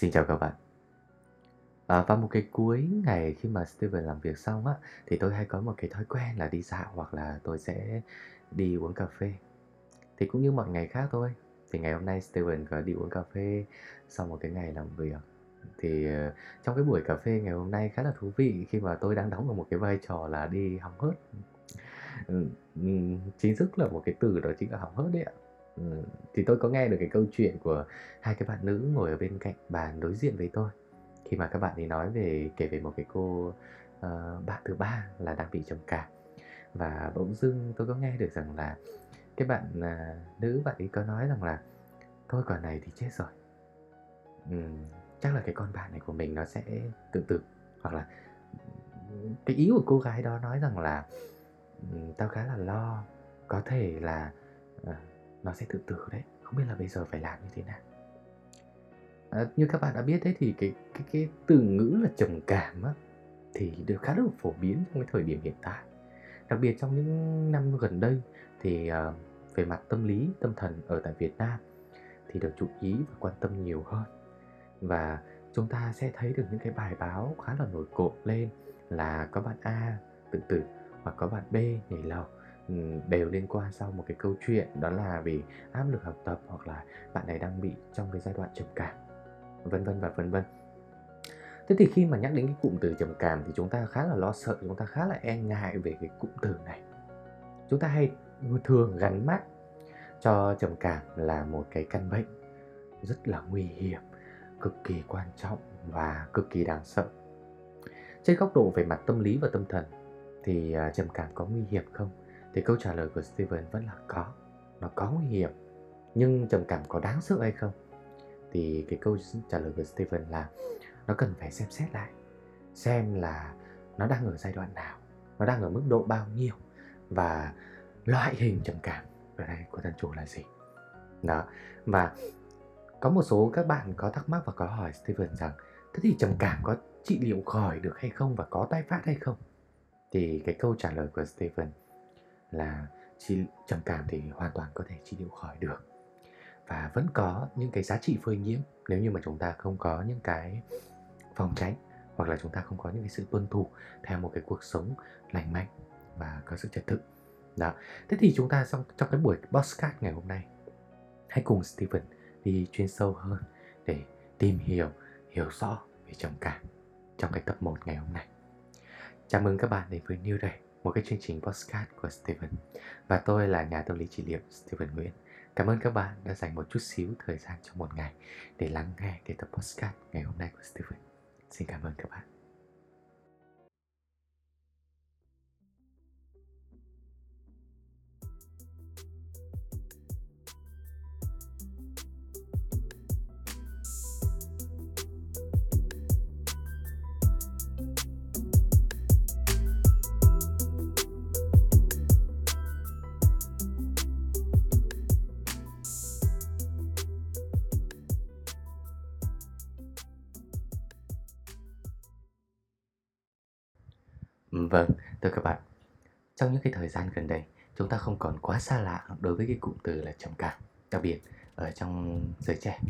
Xin chào các bạn. À, Và một cái cuối ngày khi mà Steven làm việc xong á, thì tôi hay có một cái thói quen là đi dạo hoặc là tôi sẽ đi uống cà phê. Thì cũng như mọi ngày khác thôi. Thì ngày hôm nay Steven có đi uống cà phê sau một cái ngày làm việc. Thì ờ, trong cái buổi cà phê ngày hôm nay khá là thú vị khi mà tôi đang đóng vào một cái vai trò là đi hóng hớt. Ừ, ừ, chính thức là một cái từ đó chính là hóng hớt đấy ạ. Ừ, thì tôi có nghe được cái câu chuyện của hai cái bạn nữ ngồi ở bên cạnh bàn đối diện với tôi. Khi mà các bạn ấy nói về kể về một cái cô uh, bạn thứ ba là đang bị trầm cảm. Và bỗng dưng tôi có nghe được rằng là cái bạn uh, nữ bạn ấy có nói rằng là thôi quả này thì chết rồi. Uhm, chắc là cái con bạn này của mình nó sẽ tự tử. Hoặc là cái ý của cô gái đó nói rằng là "Ừm, tao khá là lo có thể là uh, nó sẽ tự tử đấy không biết là bây giờ phải làm như thế nào À, như các bạn đã biết đấy thì cái cái cái từ ngữ là trầm cảm á thì được khá là phổ biến trong cái thời điểm hiện tại. Đặc biệt trong những năm gần đây thì uh, về mặt tâm lý, tâm thần ở tại Việt Nam thì được chú ý và quan tâm nhiều hơn. Và chúng ta sẽ thấy được những cái bài báo khá là nổi cộm lên là có bạn A tự tử hoặc có bạn B nhảy lầu Ừ, đều liên quan sau một cái câu chuyện đó là vì áp lực học tập hoặc là bạn này đang bị trong cái giai đoạn trầm cảm vân vân và vân vân. Thế thì khi mà nhắc đến cái cụm từ trầm cảm thì chúng ta khá là lo sợ, chúng ta khá là e ngại về cái cụm từ này. Chúng ta hay thường gắn mác cho trầm cảm là một cái căn bệnh rất là nguy hiểm, cực kỳ quan trọng và cực kỳ đáng sợ. Trên góc độ về mặt tâm lý và tâm thần thì à, trầm cảm có nguy hiểm không? Thì câu trả lời của Steven vẫn là có, nó có nguy hiểm. Nhưng trầm cảm có đáng sợ hay không? thì cái câu trả lời của Steven là nó cần phải xem xét lại xem là nó đang ở giai đoạn nào nó đang ở mức độ bao nhiêu và loại hình trầm cảm ở đây của thân chủ là gì đó và có một số các bạn có thắc mắc và có hỏi Steven rằng thế thì trầm cảm có trị liệu khỏi được hay không và có tái phát hay không thì cái câu trả lời của Steven là chi, trầm cảm thì hoàn toàn có thể trị liệu khỏi được. Và vẫn có những cái giá trị phơi nhiễm nếu như mà chúng ta không có những cái phòng tránh hoặc là chúng ta không có những cái sự tuân thủ theo một cái cuộc sống lành mạnh và có sự trật tự. Đó. Thế thì chúng ta trong trong cái buổi podcast ngày hôm nay hãy cùng Steven đi chuyên sâu hơn để tìm hiểu hiểu rõ về trầm cảm trong cái tập 1 ngày hôm nay. Chào mừng các bạn đến với New Day một cái chương trình podcast của Steven và tôi là nhà tâm lý trị liệu Steven Nguyễn Cảm ơn các bạn đã dành một chút xíu thời gian trong một ngày để lắng nghe cái tập podcast ngày hôm nay của Steven. Xin cảm ơn các bạn. Quá xa lạ đối với cái cụm từ là trầm cảm, đặc biệt ở trong giới trẻ.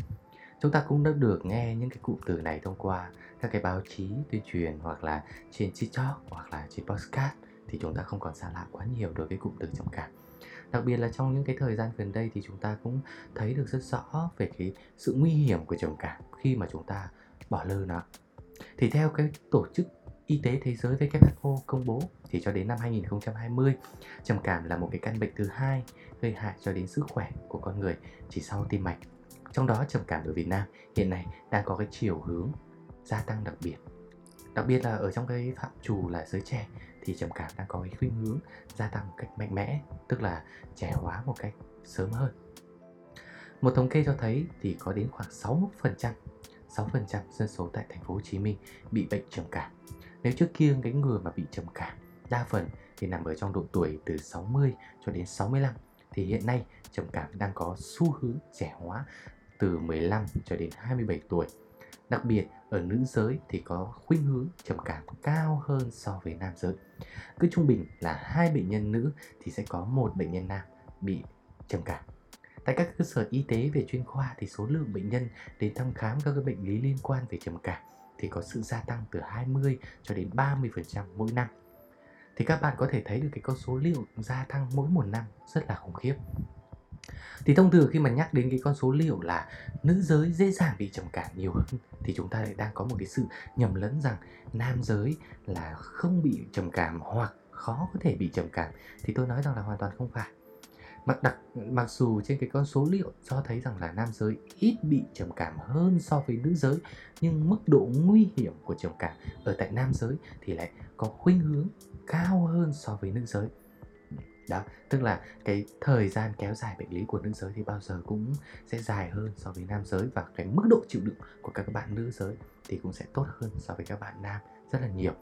Chúng ta cũng đã được nghe những cái cụm từ này thông qua các cái báo chí tuyên truyền hoặc là trên TikTok hoặc là trên podcast thì chúng ta không còn xa lạ quá nhiều đối với cụm từ trầm cảm. Đặc biệt là trong những cái thời gian gần đây thì chúng ta cũng thấy được rất rõ về cái sự nguy hiểm của trầm cảm khi mà chúng ta bỏ lơ nó. Thì theo cái tổ chức Y tế Thế giới WHO công bố thì cho đến năm 2020, trầm cảm là một cái căn bệnh thứ hai gây hại cho đến sức khỏe của con người chỉ sau tim mạch. Trong đó trầm cảm ở Việt Nam hiện nay đang có cái chiều hướng gia tăng đặc biệt. Đặc biệt là ở trong cái phạm trù là giới trẻ thì trầm cảm đang có cái khuynh hướng gia tăng một cách mạnh mẽ, tức là trẻ hóa một cách sớm hơn. Một thống kê cho thấy thì có đến khoảng 61% 6% dân số tại thành phố Hồ Chí Minh bị bệnh trầm cảm nếu trước kia cái người mà bị trầm cảm, đa phần thì nằm ở trong độ tuổi từ 60 cho đến 65 thì hiện nay trầm cảm đang có xu hướng trẻ hóa từ 15 cho đến 27 tuổi. Đặc biệt, ở nữ giới thì có khuynh hướng trầm cảm cao hơn so với nam giới. Cứ trung bình là hai bệnh nhân nữ thì sẽ có một bệnh nhân nam bị trầm cảm. Tại các cơ sở y tế về chuyên khoa thì số lượng bệnh nhân đến thăm khám các bệnh lý liên quan về trầm cảm thì có sự gia tăng từ 20 cho đến 30% mỗi năm. Thì các bạn có thể thấy được cái con số liệu gia tăng mỗi một năm rất là khủng khiếp. Thì thông thường khi mà nhắc đến cái con số liệu là nữ giới dễ dàng bị trầm cảm nhiều hơn, thì chúng ta lại đang có một cái sự nhầm lẫn rằng nam giới là không bị trầm cảm hoặc khó có thể bị trầm cảm thì tôi nói rằng là hoàn toàn không phải mặc đặc, mặc dù trên cái con số liệu cho thấy rằng là nam giới ít bị trầm cảm hơn so với nữ giới, nhưng mức độ nguy hiểm của trầm cảm ở tại nam giới thì lại có khuynh hướng cao hơn so với nữ giới. Đó, tức là cái thời gian kéo dài bệnh lý của nữ giới thì bao giờ cũng sẽ dài hơn so với nam giới và cái mức độ chịu đựng của các bạn nữ giới thì cũng sẽ tốt hơn so với các bạn nam rất là nhiều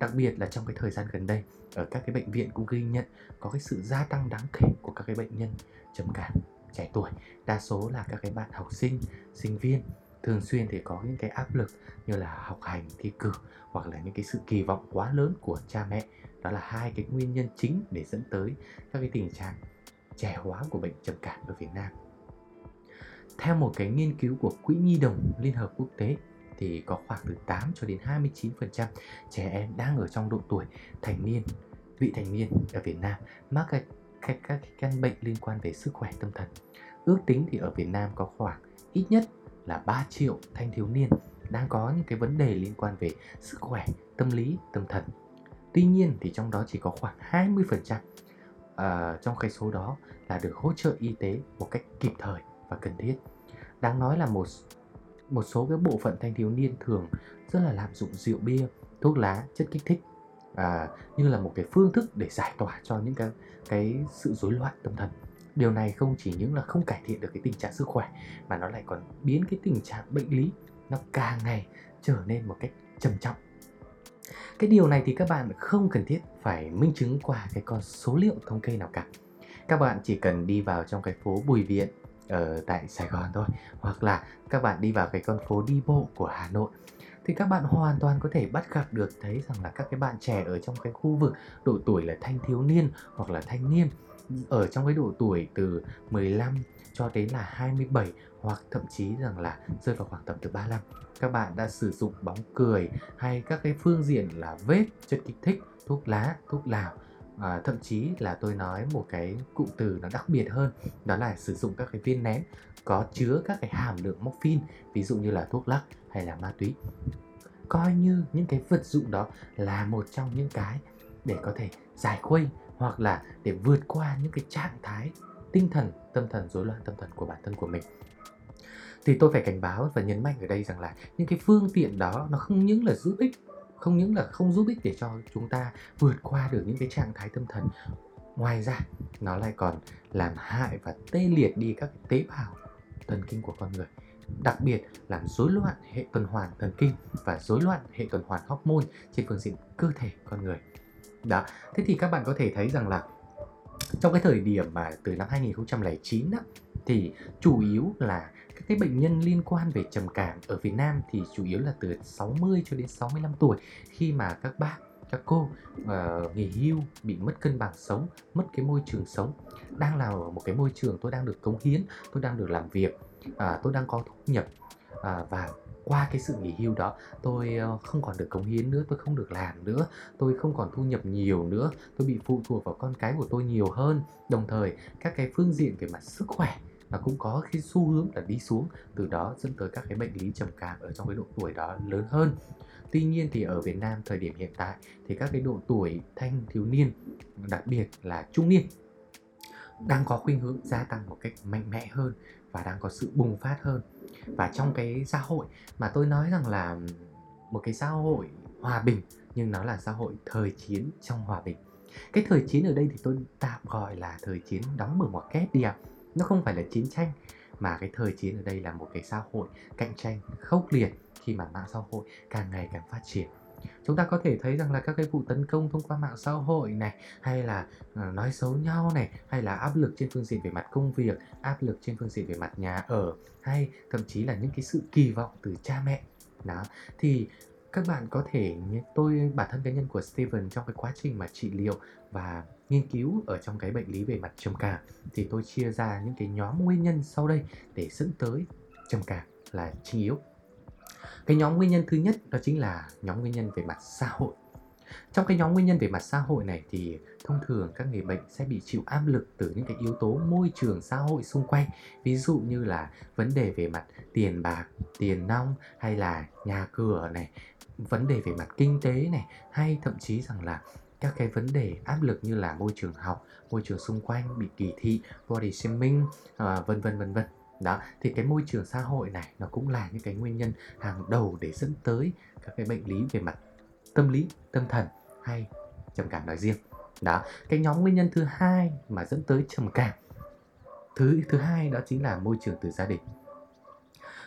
đặc biệt là trong cái thời gian gần đây, ở các cái bệnh viện cũng ghi nhận có cái sự gia tăng đáng kể của các cái bệnh nhân trầm cảm, trẻ tuổi. Đa số là các cái bạn học sinh sinh viên. Thường xuyên thì có những cái áp lực như là học hành, thi cử hoặc là những cái sự kỳ vọng quá lớn của cha mẹ. Đó là hai cái nguyên nhân chính để dẫn tới các cái tình trạng trẻ hóa của bệnh trầm cảm ở Việt Nam. Theo một cái nghiên cứu của Quỹ Nhi đồng Liên hợp Quốc tế thì có khoảng từ 8 cho đến 29% trẻ em đang ở trong độ tuổi thành niên, vị thành niên ở Việt Nam mắc các các các căn bệnh liên quan về sức khỏe tâm thần. Ước tính thì ở Việt Nam có khoảng ít nhất là 3 triệu thanh thiếu niên đang có những cái vấn đề liên quan về sức khỏe, tâm lý, tâm thần. Tuy nhiên thì trong đó chỉ có khoảng 20% à, ờ, trong cái số đó là được hỗ trợ y tế một cách kịp thời và cần thiết. Đáng nói là một một số cái bộ phận thanh thiếu niên thường rất là lạm dụng rượu bia, thuốc lá, chất kích thích à, như là một cái phương thức để giải tỏa cho những cái cái sự rối loạn tâm thần. Điều này không chỉ những là không cải thiện được cái tình trạng sức khỏe mà nó lại còn biến cái tình trạng bệnh lý nó càng ngày trở nên một cách trầm trọng. Cái điều này thì các bạn không cần thiết phải minh chứng qua cái con số liệu thống kê nào cả. Các bạn chỉ cần đi vào trong cái phố Bùi Viện ở tại Sài Gòn thôi, hoặc là các bạn đi vào cái con phố đi bộ của Hà Nội. Thì các bạn hoàn toàn có thể bắt gặp được, thấy rằng là các cái bạn trẻ ở trong cái khu vực độ tuổi là thanh thiếu niên hoặc là thanh niên, ở trong cái độ tuổi từ 15 cho đến là 27 hoặc thậm chí rằng là rơi vào khoảng tầm từ 35 các bạn đã sử dụng bóng cười hay các cái phương diện là vết chất kích thích, thuốc lá, thuốc lào à, thậm chí là tôi nói một cái cụm từ nó đặc biệt hơn đó là sử dụng các cái viên nén có chứa các cái hàm lượng morphine ví dụ như là thuốc lắc hay là ma túy. Coi như những cái vật dụng đó là một trong những cái để có thể giải khuây hoặc là để vượt qua những cái trạng thái tinh thần tâm thần rối loạn tâm thần của bản thân của mình. Thì tôi phải cảnh báo và nhấn mạnh ở đây rằng là những cái phương tiện đó nó không những là giúp ích không những là không giúp ích để cho chúng ta vượt qua được những cái trạng thái tâm thần, ngoài ra nó lại còn làm hại và tê liệt đi các tế bào thần kinh của con người, đặc biệt làm rối loạn hệ tuần hoàn thần kinh và rối loạn hệ tuần hoàn hormone trên phương diện cơ thể con người. Đó, thế thì các bạn có thể thấy rằng là trong cái thời điểm mà từ năm 2009 đó thì chủ yếu là cái bệnh nhân liên quan về trầm cảm ở Việt Nam thì chủ yếu là từ 60 cho đến 65 tuổi khi mà các bác các cô uh, nghỉ hưu bị mất cân bằng sống mất cái môi trường sống. Đang là một cái môi trường tôi đang được cống hiến tôi đang được làm việc uh, tôi đang có thu nhập uh, và qua cái sự nghỉ hưu đó tôi ờ, không còn được cống hiến nữa tôi không được làm nữa tôi không còn thu nhập nhiều nữa tôi bị phụ thuộc vào con cái của tôi nhiều hơn. Đồng thời các cái phương diện về mặt sức khỏe nó cũng có cái xu hướng là đi xuống, từ đó dẫn tới các cái bệnh lý trầm cảm ở trong cái độ tuổi đó lớn hơn. Tuy nhiên thì ở Việt Nam thời điểm hiện tại thì các cái độ tuổi thanh thiếu niên, đặc biệt là trung niên, đang có khuynh hướng gia tăng một cách mạnh mẽ hơn và đang có sự bùng phát hơn. Và trong cái xã hội mà tôi nói rằng là một cái xã hội hòa bình, nhưng nó là xã hội thời chiến trong hòa bình. Cái thời chiến ở đây thì tôi tạm gọi là thời chiến đóng mở ngoặc kép đi ạ. à nó không phải là chiến tranh, mà cái thời chiến ở đây là một cái xã hội cạnh tranh khốc liệt khi mà mạng xã hội càng ngày càng phát triển. Chúng ta có thể thấy rằng là các cái vụ tấn công thông qua mạng xã hội này, hay là ờ, nói xấu nhau này, hay là áp lực trên phương diện về mặt công việc, áp lực trên phương diện về mặt nhà ở, hay thậm chí là những cái sự kỳ vọng từ cha mẹ. Đó, thì các bạn có thể tôi, bản thân cá nhân của Steven trong cái quá trình mà trị liệu và nghiên cứu ở trong cái bệnh lý về mặt trầm cảm thì tôi chia ra những cái nhóm nguyên nhân sau đây để dẫn tới trầm cảm là chính yếu. Cái nhóm nguyên nhân thứ nhất đó chính là nhóm nguyên nhân về mặt xã hội. Trong cái nhóm nguyên nhân về mặt xã hội này thì thông thường các người bệnh sẽ bị chịu áp lực từ những cái yếu tố môi trường xã hội xung quanh ví dụ như là vấn đề về mặt tiền bạc, tiền nong hay là nhà cửa này, vấn đề về mặt kinh tế này, hay thậm chí rằng là các cái vấn đề áp lực như là môi trường học môi trường xung quanh bị kỳ thị body shaming à, vân vân vân vân. Đó thì cái môi trường xã hội này nó cũng là những cái nguyên nhân hàng đầu để dẫn tới các cái bệnh lý về mặt tâm lý tâm thần hay trầm cảm nói riêng. Đó cái nhóm nguyên nhân thứ hai mà dẫn tới trầm cảm thứ thứ hai đó chính là môi trường từ gia đình.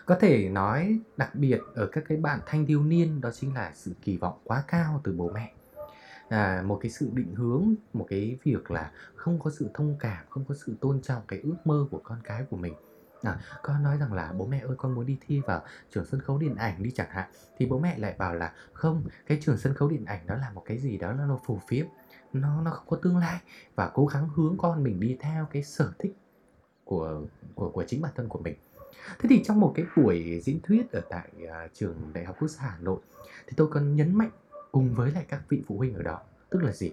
Có thể nói đặc biệt ở các cái bạn thanh thiếu niên đó chính là sự kỳ vọng quá cao từ bố mẹ à, một cái sự định hướng một cái việc là không có sự thông cảm không có sự tôn trọng cái ước mơ của con cái của mình. À, con nói rằng là bố mẹ ơi con muốn đi thi vào trường sân khấu điện ảnh đi chẳng hạn. Thì bố mẹ lại bảo là không cái trường sân khấu điện ảnh đó là một cái gì đó nó phù phiếm nó nó không có tương lai. Và cố gắng hướng con mình đi theo cái sở thích của của của chính bản thân của mình. Thế thì trong một cái buổi diễn thuyết ở tại uh, trường đại học quốc gia hà nội thì tôi còn nhấn mạnh cùng với lại các vị phụ huynh ở đó. Tức là gì?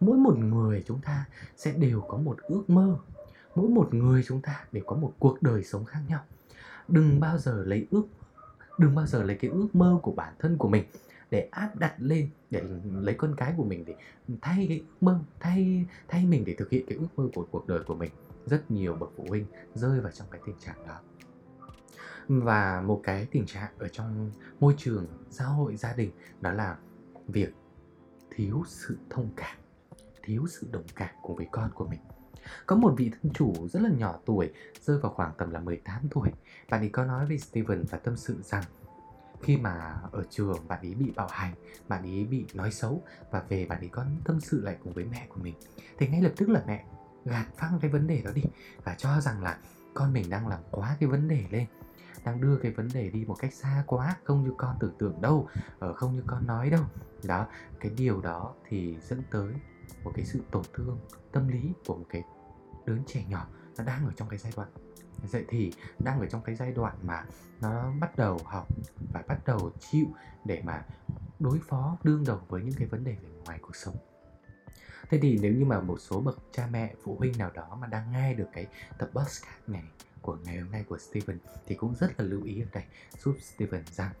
Mỗi một người chúng ta sẽ đều có một ước mơ. Mỗi một người chúng ta đều có một cuộc đời sống khác nhau. Đừng bao giờ lấy ước, đừng bao giờ lấy cái ước mơ của bản thân của mình để áp đặt lên, để lấy con cái của mình để thay cái ước mơ, thay thay mình để thực hiện cái ước mơ của cuộc đời của mình. Rất nhiều bậc phụ huynh rơi vào trong cái tình trạng đó. Và một cái tình trạng ở trong môi trường xã hội, gia đình, đó là việc thiếu sự thông cảm, thiếu sự đồng cảm cùng với con của mình. Có một vị thân chủ rất là nhỏ tuổi, rơi vào khoảng tầm là 18 tuổi. Bạn ấy có nói với Steven và tâm sự rằng khi mà ở trường bạn ấy bị bạo hành, bạn ấy bị nói xấu và về bạn ấy có tâm sự lại cùng với mẹ của mình. Thì ngay lập tức là mẹ gạt phăng cái vấn đề đó đi và cho rằng là con mình đang làm quá cái vấn đề lên đang đưa cái vấn đề đi một cách xa quá, không như con tưởng tượng đâu ở không như con nói đâu. Đó, cái điều đó thì dẫn tới một cái sự tổn thương tâm lý của một cái đứa trẻ nhỏ nó đang ở trong cái giai đoạn. Dậy thì đang ở trong cái giai đoạn mà nó bắt đầu học và bắt đầu chịu để mà đối phó đương đầu với những cái vấn đề về ngoài cuộc sống. Thế thì nếu như mà một số bậc cha mẹ, phụ huynh nào đó mà đang nghe được cái tập podcast này của ngày hôm nay của Steven thì cũng rất là lưu ý ở đây, giúp Steven rằng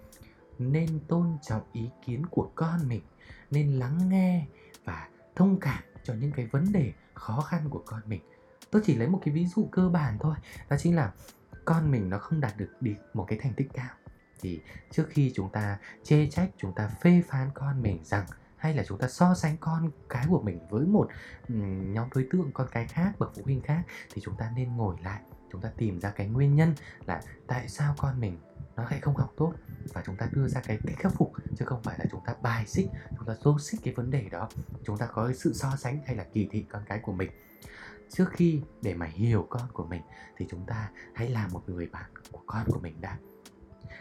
nên tôn trọng ý kiến của con mình, nên lắng nghe và thông cảm cho những cái vấn đề khó khăn của con mình. Tôi chỉ lấy một cái ví dụ cơ bản thôi, đó chính là con mình nó không đạt được đi một cái thành tích cao. Thì trước khi chúng ta chê trách, chúng ta phê phán con mình rằng, hay là chúng ta so sánh con cái của mình với một nhóm đối tượng, con cái khác, bậc phụ huynh khác, thì chúng ta nên ngồi lại chúng ta tìm ra cái nguyên nhân là tại sao con mình nó lại không học tốt và chúng ta đưa ra cái cách khắc phục, chứ không phải là chúng ta bài xích, chúng ta dô xích cái vấn đề đó. Chúng ta có cái sự so sánh hay là kỳ thị con cái của mình. Trước khi để mà hiểu con của mình thì chúng ta hãy là một người bạn của con của mình đã.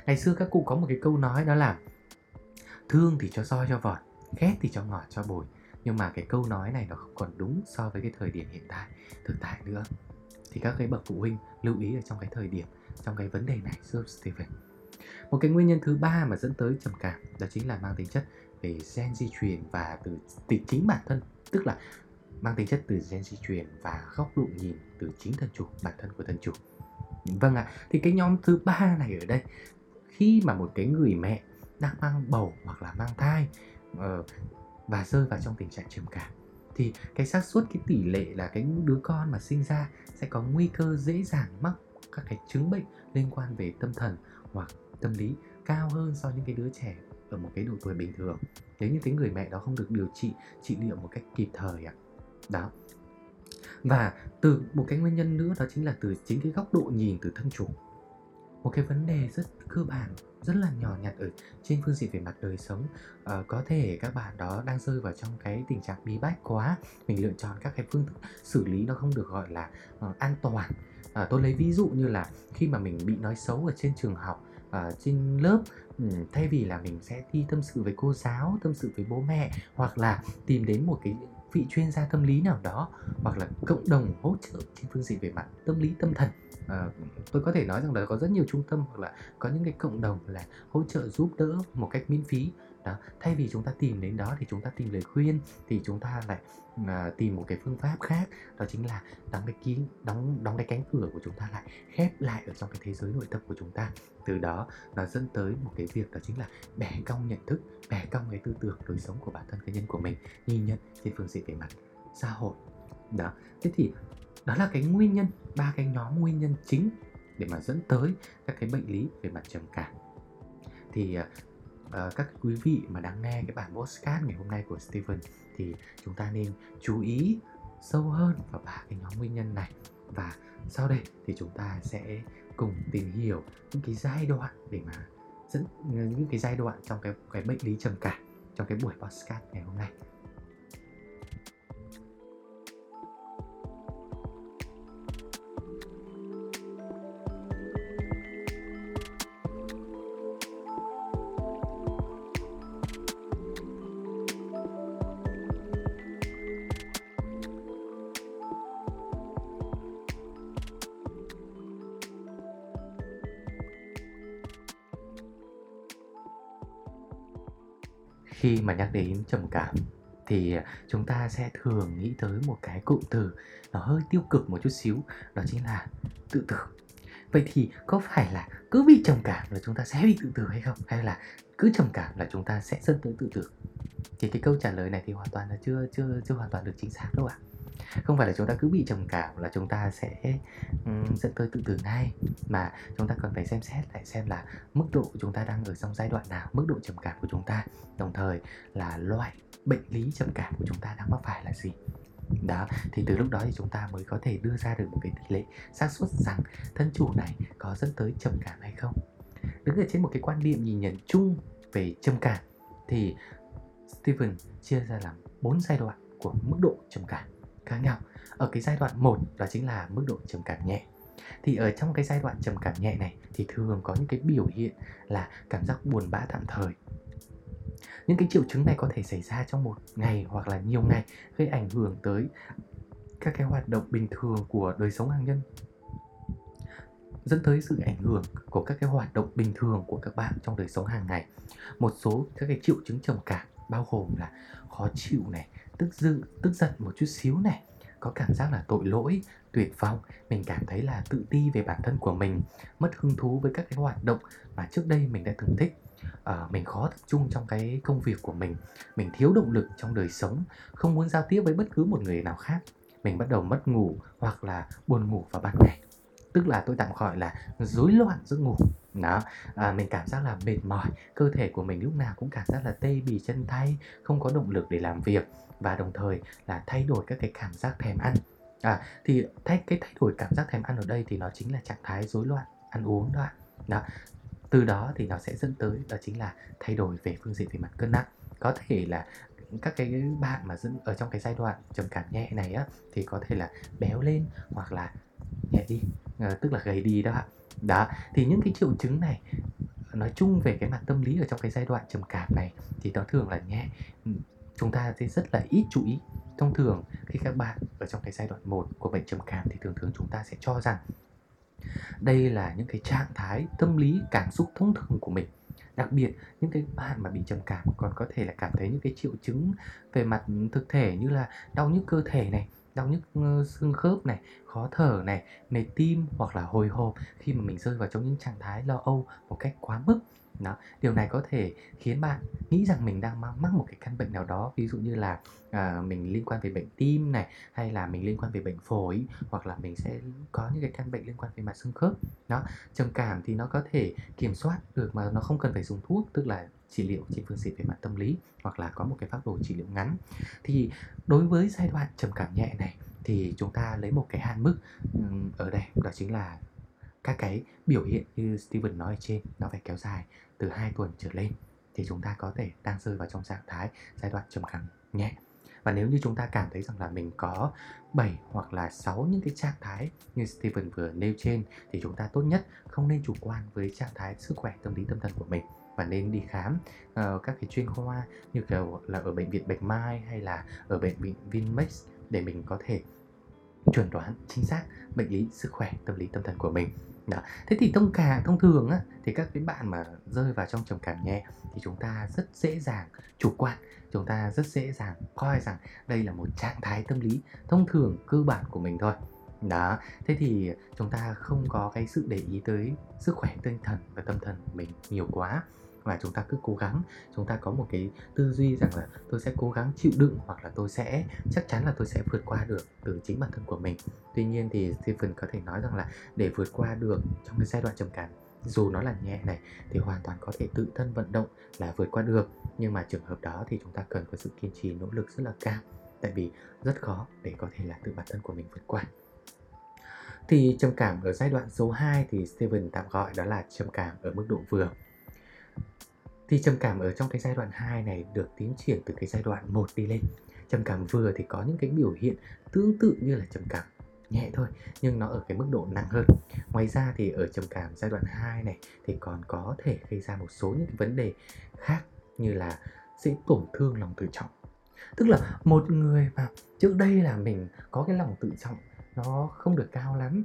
Ngày xưa các cụ có một cái câu nói đó là, thương thì cho roi cho vọt ghét thì cho ngọt cho bồi. Nhưng mà cái câu nói này nó không còn đúng so với cái thời điểm hiện tại, thực tại nữa thì các cái bậc phụ huynh lưu ý ở trong cái thời điểm trong cái vấn đề này thưa Steven một cái nguyên nhân thứ ba mà dẫn tới trầm cảm đó chính là mang tính chất về gen di truyền và từ, từ chính bản thân tức là mang tính chất từ gen di truyền và góc độ nhìn từ chính thần chủ bản thân của thần chủ. Vâng ạ thì cái nhóm thứ ba này ở đây khi mà một cái người mẹ đang mang bầu hoặc là mang thai uh, và rơi vào trong tình trạng trầm cảm thì cái xác suất, cái tỷ lệ là cái đứa con mà sinh ra sẽ có nguy cơ dễ dàng mắc các cái chứng bệnh liên quan về tâm thần hoặc tâm lý cao hơn so với những cái đứa trẻ ở một cái độ tuổi bình thường. Nếu như cái người mẹ đó không được điều trị trị liệu một cách kịp thời ạ. Đó. Và từ, một cái nguyên nhân nữa đó chính là từ chính cái góc độ nhìn từ thân chủ. Một cái vấn đề rất cơ bản rất là nhỏ nhặt ở trên phương diện về mặt đời sống. À, có thể các bạn đó đang rơi vào trong cái tình trạng bí bách quá. Mình lựa chọn các cái phương thức xử lý nó không được gọi là uh, an toàn. À, tôi lấy ví dụ như là khi mà mình bị nói xấu ở trên trường học uh, trên lớp thay vì là mình sẽ đi tâm sự với cô giáo tâm sự với bố mẹ hoặc là tìm đến một cái vị chuyên gia tâm lý nào đó hoặc là cộng đồng hỗ trợ trên phương diện về mặt tâm lý tâm thần. À, tôi có thể nói rằng là có rất nhiều trung tâm hoặc là có những cái cộng đồng là hỗ trợ giúp đỡ một cách miễn phí đó thay vì chúng ta tìm đến đó thì chúng ta tìm lời khuyên thì chúng ta lại à, tìm một cái phương pháp khác. Đó chính là đóng cái kín đóng đóng cái cánh cửa của chúng ta lại khép lại ở trong cái thế giới nội tâm của chúng ta. Từ đó nó dẫn tới một cái việc đó chính là bẻ cong nhận thức bẻ cong cái tư tưởng đời sống của bản thân cá nhân của mình nhìn nhận trên phương diện về mặt xã hội. Đó thế thì đó là cái nguyên nhân ba cái nhóm nguyên nhân chính để mà dẫn tới các cái bệnh lý về mặt trầm cảm. Thì à, uh, các quý vị mà đang nghe cái bản postcard ngày hôm nay của Steven thì chúng ta nên chú ý sâu hơn vào ba cái nhóm nguyên nhân này. Và sau đây thì chúng ta sẽ cùng tìm hiểu những cái giai đoạn để mà dẫn những cái giai đoạn trong cái cái bệnh lý trầm cảm trong cái buổi podcast ngày hôm nay. Mà nhắc đến trầm cảm thì chúng ta sẽ thường nghĩ tới một cái cụm từ nó hơi tiêu cực một chút xíu, đó chính là tự tử. Vậy thì có phải là cứ bị trầm cảm là chúng ta sẽ bị tự tử hay không? Hay là cứ trầm cảm là chúng ta sẽ dẫn tới tự tử? Thì cái câu trả lời này thì hoàn toàn là chưa chưa chưa hoàn toàn được chính xác đâu ạ không phải là chúng ta cứ bị trầm cảm là chúng ta sẽ um, dẫn tới tự tử ngay mà chúng ta cần phải xem xét lại xem là mức độ chúng ta đang ở trong giai đoạn nào mức độ trầm cảm của chúng ta đồng thời là loại bệnh lý trầm cảm của chúng ta đang mắc phải là gì. Đó thì từ lúc đó thì chúng ta mới có thể đưa ra được một cái tỷ lệ xác suất rằng thân chủ này có dẫn tới trầm cảm hay không. Đứng ở trên một cái quan điểm nhìn nhận chung về trầm cảm thì Steven chia ra làm bốn giai đoạn của mức độ trầm cảm khác nhau ở cái giai đoạn 1 đó chính là mức độ trầm cảm nhẹ. Thì ở trong cái giai đoạn trầm cảm nhẹ này thì thường có những cái biểu hiện là cảm giác buồn bã tạm thời. Những cái triệu chứng này có thể xảy ra trong một ngày hoặc là nhiều ngày, gây ảnh hưởng tới các cái hoạt động bình thường của đời sống hàng nhân. Dẫn tới sự ảnh hưởng của các cái hoạt động bình thường của các bạn trong đời sống hàng ngày. Một số các cái triệu chứng trầm cảm bao gồm là khó chịu này tức dự tức giận một chút xíu này. Có cảm giác là tội lỗi tuyệt vọng. Mình cảm thấy là tự ti về bản thân của mình mất hứng thú với các cái hoạt động mà trước đây mình đã từng thích. À, mình khó tập trung trong cái công việc của mình. Mình thiếu động lực trong đời sống không muốn giao tiếp với bất cứ một người nào khác. Mình bắt đầu mất ngủ hoặc là buồn ngủ vào ban ngày. Tức là tôi tạm gọi là rối loạn giấc ngủ đó à, mình cảm giác là mệt mỏi cơ thể của mình lúc nào cũng cảm giác là tê bì chân tay không có động lực để làm việc và đồng thời là thay đổi các cái cảm giác thèm ăn. À thì thay cái thay đổi cảm giác thèm ăn ở đây thì nó chính là trạng thái rối loạn ăn uống đó ạ. Đó từ đó thì nó sẽ dẫn tới đó chính là thay đổi về phương diện về mặt cân nặng. Có thể là các cái bạn mà dẫn ở trong cái giai đoạn trầm cảm nhẹ này á thì có thể là béo lên hoặc là nhẹ đi à, tức là gầy đi đó ạ đó, thì những cái triệu chứng này, nói chung về cái mặt tâm lý ở trong cái giai đoạn trầm cảm này thì nó thường là nhẹ. Ừ, chúng ta sẽ rất là ít chú ý thông thường khi các bạn ở trong cái giai đoạn 1 của bệnh trầm cảm thì thường thường chúng ta sẽ cho rằng đây là những cái trạng thái tâm lý, cảm xúc thông thường của mình. Đặc biệt, những cái bạn mà bị trầm cảm còn có thể là cảm thấy những cái triệu chứng về mặt thực thể như là đau nhức cơ thể này đau nhức xương khớp này khó thở này mệt tim hoặc là hồi hộp khi mà mình rơi vào trong những trạng thái lo âu một cách quá mức. Đó điều này có thể khiến bạn nghĩ rằng mình đang mắc một cái căn bệnh nào đó ví dụ như là à, mình liên quan về bệnh tim này hay là mình liên quan về bệnh phổi hoặc là mình sẽ có những cái căn bệnh liên quan về mặt xương khớp. Đó trầm cảm thì nó có thể kiểm soát được mà nó không cần phải dùng thuốc tức là trị liệu trên phương diện về mặt tâm lý hoặc là có một cái phác đồ trị liệu ngắn. Thì đối với giai đoạn trầm cảm nhẹ này, thì chúng ta lấy một cái hạn mức ở đây, đó chính là các cái biểu hiện như Steven nói ở trên, nó phải kéo dài từ 2 tuần trở lên thì chúng ta có thể đang rơi vào trong trạng thái giai đoạn trầm cảm nhẹ. Và nếu như chúng ta cảm thấy rằng là mình có 7 hoặc là 6 những cái trạng thái như Steven vừa nêu trên thì chúng ta tốt nhất không nên chủ quan với trạng thái sức khỏe, tâm lý, tâm thần của mình và nên đi khám uh, các cái chuyên khoa như kiểu là ở bệnh viện Bạch Mai hay là ở bệnh viện Vinmex để mình có thể chuẩn đoán chính xác bệnh lý sức khỏe tâm lý tâm thần của mình đó. Thế thì thông cả thông thường á thì các cái bạn mà rơi vào trong trầm cảm nhẹ thì chúng ta rất dễ dàng chủ quan, chúng ta rất dễ dàng coi rằng đây là một trạng thái tâm lý thông thường cơ bản của mình thôi. Đó, thế thì chúng ta không có cái sự để ý tới sức khỏe tinh thần và tâm thần của mình nhiều quá và chúng ta cứ cố gắng, chúng ta có một cái tư duy rằng là tôi sẽ cố gắng chịu đựng hoặc là tôi sẽ, chắc chắn là tôi sẽ vượt qua được từ chính bản thân của mình. Tuy nhiên thì Stephen có thể nói rằng là để vượt qua được trong cái giai đoạn trầm cảm, dù nó là nhẹ này, thì hoàn toàn có thể tự thân vận động là vượt qua được. Nhưng mà trường hợp đó thì chúng ta cần có sự kiên trì, nỗ lực rất là cao, tại vì rất khó để có thể là tự bản thân của mình vượt qua. Thì trầm cảm ở giai đoạn số 2 thì Steven tạm gọi đó là trầm cảm ở mức độ vừa thì trầm cảm ở trong cái giai đoạn 2 này được tiến triển từ cái giai đoạn 1 đi lên. Trầm cảm vừa thì có những cái biểu hiện tương tự như là trầm cảm nhẹ thôi, nhưng nó ở cái mức độ nặng hơn. Ngoài ra thì ở trầm cảm giai đoạn 2 này thì còn có thể gây ra một số những cái vấn đề khác như là sẽ tổn thương lòng tự trọng. Tức là một người mà trước đây là mình có cái lòng tự trọng, nó không được cao lắm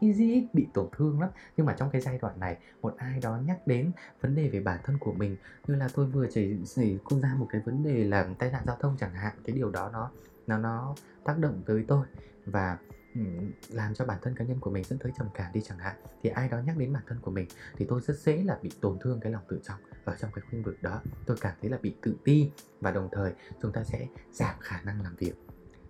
easy bị tổn thương lắm. Nhưng mà trong cái giai đoạn này, một ai đó nhắc đến vấn đề về bản thân của mình, như là tôi vừa chỉ xảy ra một cái vấn đề là tai nạn giao thông chẳng hạn, cái điều đó nó nó nó tác động tới tôi và ừ, làm cho bản thân cá nhân của mình dẫn tới trầm cảm đi chẳng hạn, thì ai đó nhắc đến bản thân của mình thì tôi rất dễ là bị tổn thương cái lòng tự trọng ở trong cái khu vực đó. Tôi cảm thấy là bị tự ti và đồng thời chúng ta sẽ giảm khả năng làm việc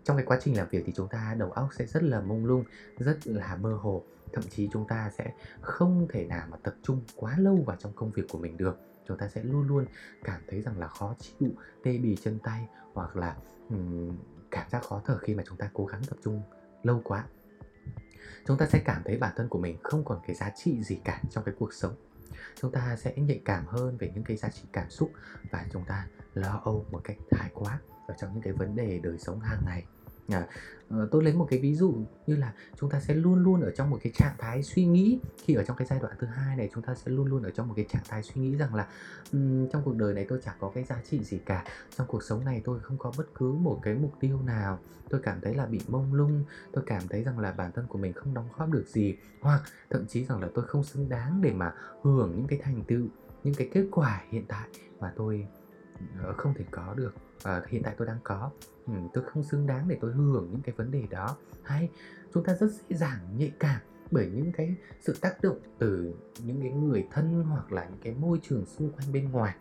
trong cái quá trình làm việc thì chúng ta đầu óc sẽ rất là mông lung rất là mơ hồ. Thậm chí chúng ta sẽ không thể nào mà tập trung quá lâu vào trong công việc của mình được. Chúng ta sẽ luôn luôn cảm thấy rằng là khó chịu tê bì chân tay hoặc là um, cảm giác khó thở khi mà chúng ta cố gắng tập trung lâu quá. Chúng ta sẽ cảm thấy bản thân của mình không còn cái giá trị gì cả trong cái cuộc sống. Chúng ta sẽ nhạy cảm hơn về những cái giá trị cảm xúc và chúng ta lo âu một cách thái quá ở trong những cái vấn đề đời sống hàng ngày à, tôi lấy một cái ví dụ như là chúng ta sẽ luôn luôn ở trong một cái trạng thái suy nghĩ. Khi ở trong cái giai đoạn thứ hai này chúng ta sẽ luôn luôn ở trong một cái trạng thái suy nghĩ rằng là um, trong cuộc đời này tôi chẳng có cái giá trị gì cả. Trong cuộc sống này tôi không có bất cứ một cái mục tiêu nào. Tôi cảm thấy là bị mông lung. Tôi cảm thấy rằng là bản thân của mình không đóng góp được gì. Hoặc thậm chí rằng là tôi không xứng đáng để mà hưởng những cái thành tựu những cái kết quả hiện tại mà tôi ờ, không thể có được uh, hiện tại tôi đang có. Ừ, tôi không xứng đáng để tôi hưởng những cái vấn đề đó. Hay chúng ta rất dễ dàng nhạy cảm bởi những cái sự tác động từ những cái người thân hoặc là những cái môi trường xung quanh bên ngoài.